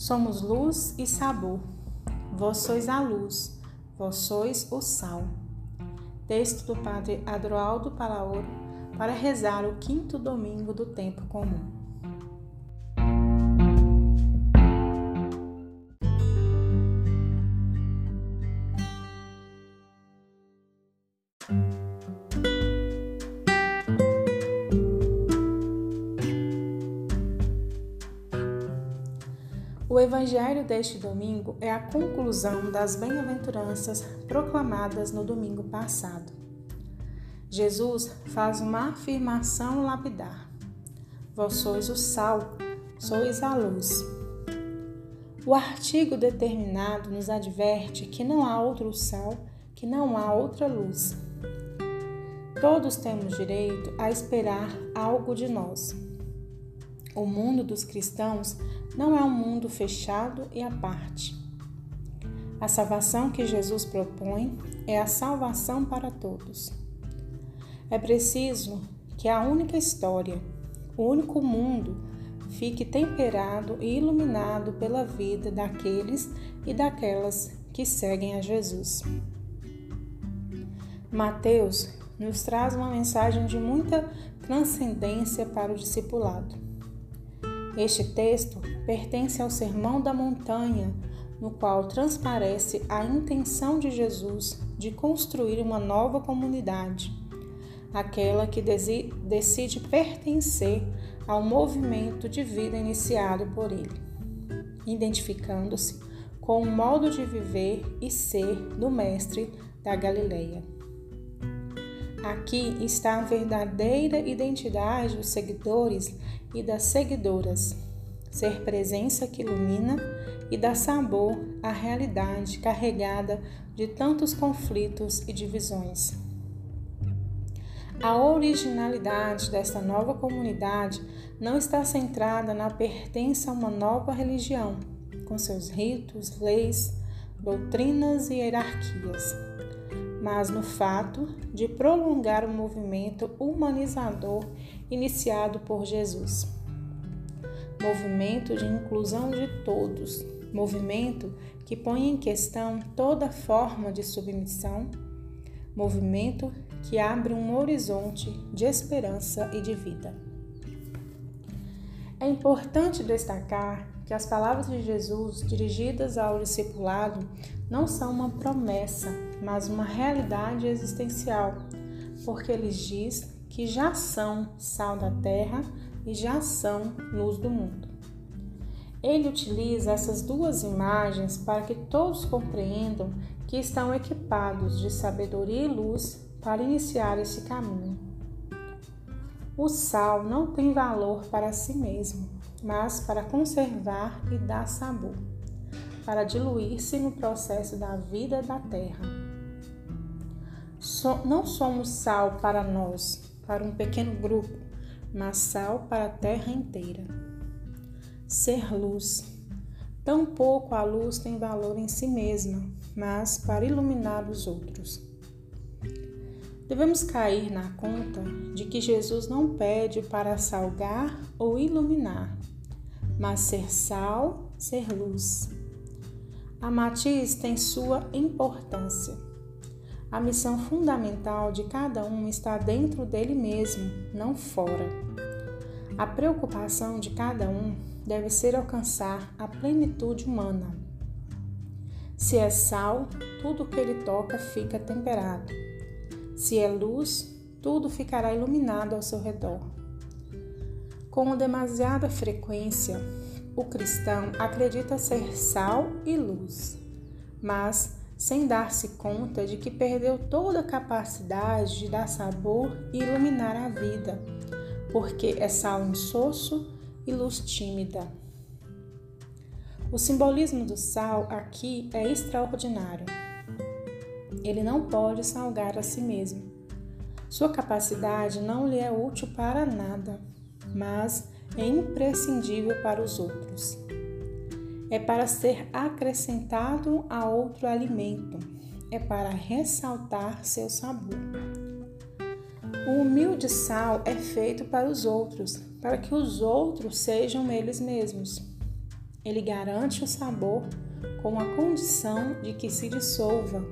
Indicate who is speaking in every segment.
Speaker 1: Somos luz e sabor. Vós sois a luz, vós sois o sal. Texto do Padre Adroaldo Palaoro para rezar o quinto domingo do tempo comum. O evangelho deste domingo é a conclusão das bem-aventuranças proclamadas no domingo passado. Jesus faz uma afirmação lapidar: Vós sois o sal, sois a luz. O artigo determinado nos adverte que não há outro sal, que não há outra luz. Todos temos direito a esperar algo de nós. O mundo dos cristãos não é um mundo fechado e à parte. A salvação que Jesus propõe é a salvação para todos. É preciso que a única história, o único mundo, fique temperado e iluminado pela vida daqueles e daquelas que seguem a Jesus. Mateus nos traz uma mensagem de muita transcendência para o discipulado. Este texto pertence ao Sermão da Montanha, no qual transparece a intenção de Jesus de construir uma nova comunidade, aquela que decide pertencer ao movimento de vida iniciado por ele, identificando-se com o modo de viver e ser do Mestre da Galileia. Aqui está a verdadeira identidade dos seguidores e das seguidoras, ser presença que ilumina e dá sabor à realidade carregada de tantos conflitos e divisões. A originalidade desta nova comunidade não está centrada na pertença a uma nova religião, com seus ritos, leis, doutrinas e hierarquias mas no fato de prolongar o movimento humanizador iniciado por Jesus. Movimento de inclusão de todos, movimento que põe em questão toda forma de submissão, movimento que abre um horizonte de esperança e de vida. É importante destacar que as palavras de Jesus dirigidas ao discipulado não são uma promessa, mas uma realidade existencial, porque ele diz que já são sal da terra e já são luz do mundo. Ele utiliza essas duas imagens para que todos compreendam que estão equipados de sabedoria e luz para iniciar esse caminho. O sal não tem valor para si mesmo, mas para conservar e dar sabor, para diluir-se no processo da vida da terra. So, não somos sal para nós, para um pequeno grupo, mas sal para a terra inteira. Ser luz. Tampouco a luz tem valor em si mesma, mas para iluminar os outros. Devemos cair na conta de que Jesus não pede para salgar ou iluminar, mas ser sal, ser luz. A matiz tem sua importância. A missão fundamental de cada um está dentro dele mesmo, não fora. A preocupação de cada um deve ser alcançar a plenitude humana. Se é sal, tudo que ele toca fica temperado. Se é luz, tudo ficará iluminado ao seu redor. Com demasiada frequência, o cristão acredita ser sal e luz, mas sem dar-se conta de que perdeu toda a capacidade de dar sabor e iluminar a vida, porque é sal insosso e luz tímida. O simbolismo do sal aqui é extraordinário. Ele não pode salgar a si mesmo. Sua capacidade não lhe é útil para nada mas é imprescindível para os outros. É para ser acrescentado a outro alimento, é para ressaltar seu sabor. O humilde sal é feito para os outros, para que os outros sejam eles mesmos. Ele garante o sabor com a condição de que se dissolva.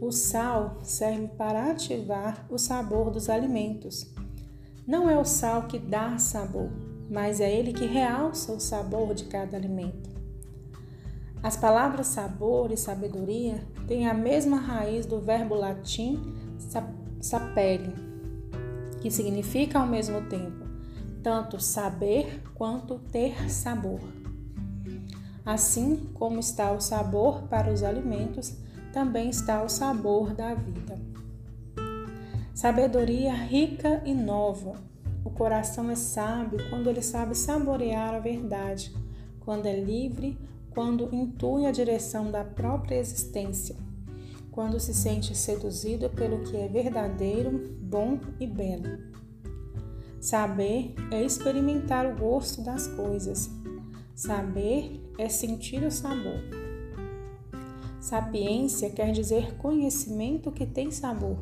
Speaker 1: O sal serve para ativar o sabor dos alimentos. Não é o sal que dá sabor, mas é ele que realça o sabor de cada alimento. As palavras sabor e sabedoria têm a mesma raiz do verbo latim sapere, que significa ao mesmo tempo tanto saber quanto ter sabor. Assim como está o sabor para os alimentos, também está o sabor da vida. Sabedoria rica e nova. O coração é sábio quando ele sabe saborear a verdade, quando é livre, quando intui a direção da própria existência, quando se sente seduzido pelo que é verdadeiro, bom e belo. Saber é experimentar o gosto das coisas. Saber é sentir o sabor. Sapiência quer dizer conhecimento que tem sabor.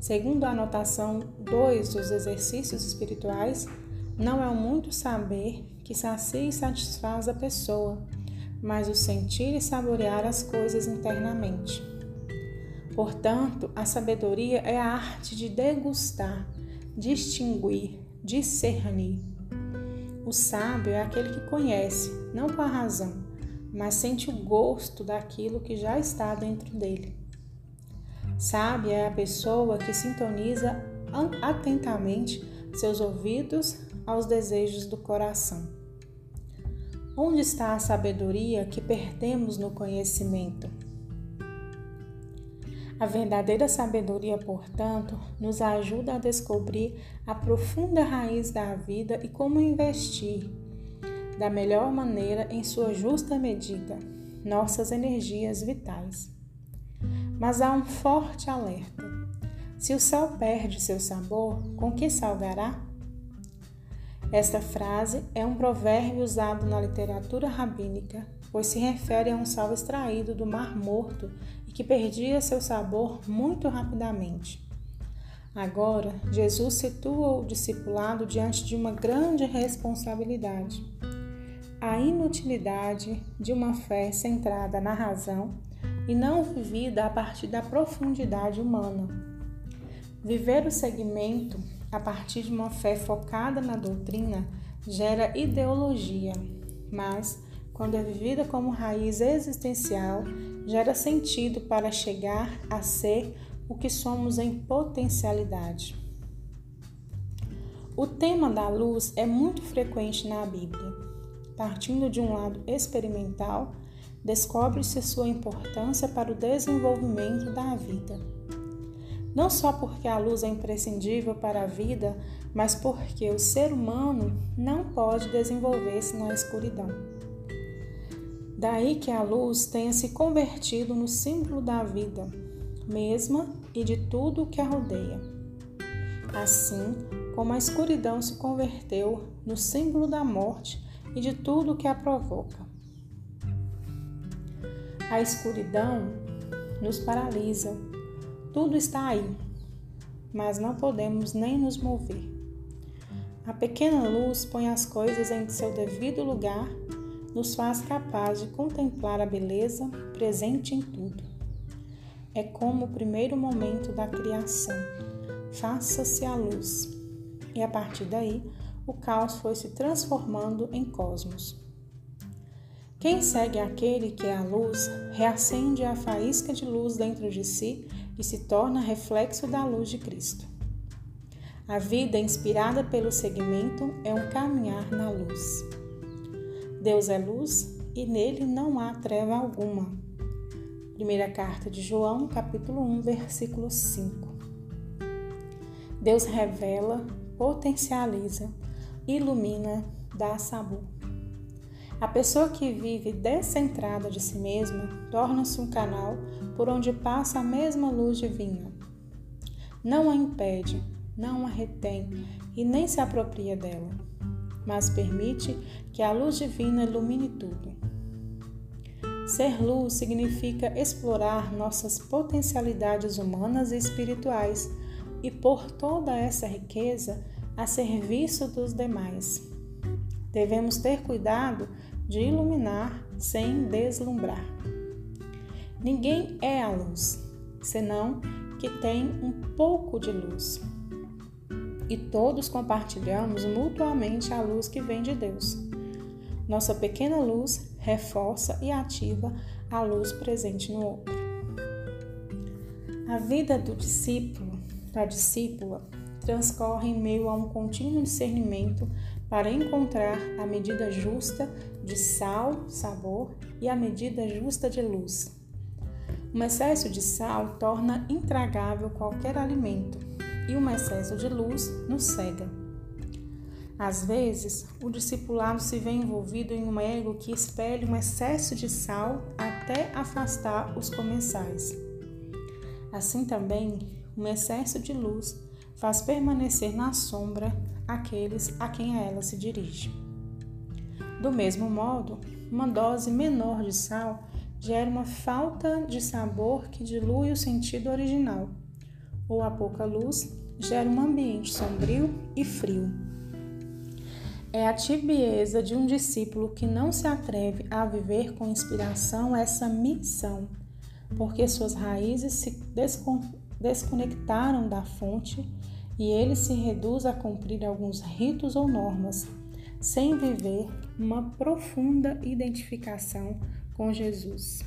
Speaker 1: Segundo a anotação 2 dos exercícios espirituais, não é o muito saber que sacia e satisfaz a pessoa, mas o sentir e saborear as coisas internamente. Portanto, a sabedoria é a arte de degustar, distinguir, discernir. O sábio é aquele que conhece, não com a razão, mas sente o gosto daquilo que já está dentro dele. Sábia é a pessoa que sintoniza atentamente seus ouvidos aos desejos do coração. Onde está a sabedoria que perdemos no conhecimento? A verdadeira sabedoria, portanto, nos ajuda a descobrir a profunda raiz da vida e como investir da melhor maneira em sua justa medida nossas energias vitais. Mas há um forte alerta. Se o sal perde seu sabor, com que salgará? Esta frase é um provérbio usado na literatura rabínica, pois se refere a um sal extraído do Mar Morto e que perdia seu sabor muito rapidamente. Agora, Jesus situa o discipulado diante de uma grande responsabilidade: a inutilidade de uma fé centrada na razão e não vivida a partir da profundidade humana. Viver o segmento a partir de uma fé focada na doutrina, gera ideologia, mas, quando é vivida como raiz existencial, gera sentido para chegar a ser o que somos em potencialidade. O tema da luz é muito frequente na Bíblia. Partindo de um lado experimental, descobre-se sua importância para o desenvolvimento da vida não só porque a luz é imprescindível para a vida, mas porque o ser humano não pode desenvolver-se na escuridão. Daí que a luz tenha se convertido no símbolo da vida mesma e de tudo o que a rodeia. Assim como a escuridão se converteu no símbolo da morte e de tudo o que a provoca. A escuridão nos paralisa tudo está aí, mas não podemos nem nos mover. A pequena luz põe as coisas em seu devido lugar, nos faz capaz de contemplar a beleza presente em tudo. É como o primeiro momento da criação. Faça-se a luz. E a partir daí, o caos foi se transformando em cosmos. Quem segue aquele que é a luz, reacende a faísca de luz dentro de si e se torna reflexo da luz de Cristo. A vida inspirada pelo segmento é um caminhar na luz. Deus é luz e nele não há treva alguma. Primeira carta de João, capítulo 1, versículo 5. Deus revela, potencializa, ilumina, dá sabor. A pessoa que vive descentrada de si mesma torna-se um canal por onde passa a mesma luz divina. Não a impede, não a retém e nem se apropria dela, mas permite que a luz divina ilumine tudo. Ser luz significa explorar nossas potencialidades humanas e espirituais e pôr toda essa riqueza a serviço dos demais Devemos ter cuidado de iluminar sem deslumbrar. Ninguém é a luz, senão que tem um pouco de luz. E todos compartilhamos mutuamente a luz que vem de Deus. Nossa pequena luz reforça e ativa a luz presente no outro. A vida do discípulo, da discípula, transcorre em meio a um contínuo discernimento para encontrar a medida justa de sal, sabor e a medida justa de luz. Um excesso de sal torna intragável qualquer alimento e um excesso de luz nos cega. Às vezes, o discipulado se vê envolvido em um ego que espelha um excesso de sal até afastar os comensais. Assim também, um excesso de luz faz permanecer na sombra aqueles a quem ela se dirige. Do mesmo modo, uma dose menor de sal gera uma falta de sabor que dilui o sentido original, ou a pouca luz gera um ambiente sombrio e frio. É a tibieza de um discípulo que não se atreve a viver com inspiração essa missão, porque suas raízes se desconectaram da fonte e ele se reduz a cumprir alguns ritos ou normas, sem viver uma profunda identificação com Jesus.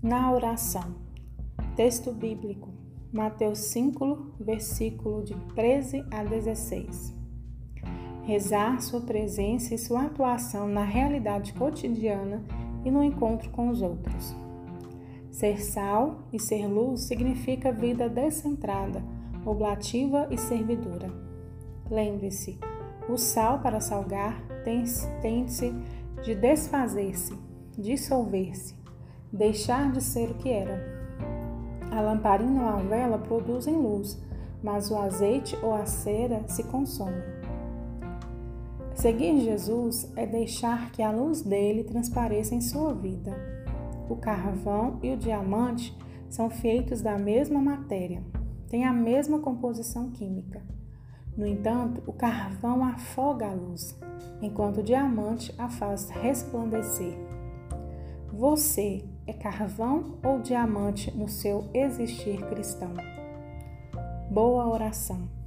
Speaker 1: Na oração, texto bíblico Mateus 5, versículo de 13 a 16. Rezar sua presença e sua atuação na realidade cotidiana e no encontro com os outros. Ser sal e ser luz significa vida descentrada, oblativa e servidora. Lembre-se, o sal para salgar tem-se de desfazer-se, dissolver-se, deixar de ser o que era a lamparina ou a vela produzem luz, mas o azeite ou a cera se consomem. Seguir Jesus é deixar que a luz dele transpareça em sua vida. O carvão e o diamante são feitos da mesma matéria, têm a mesma composição química. No entanto, o carvão afoga a luz, enquanto o diamante a faz resplandecer. Você é carvão ou diamante no seu existir cristão? Boa oração.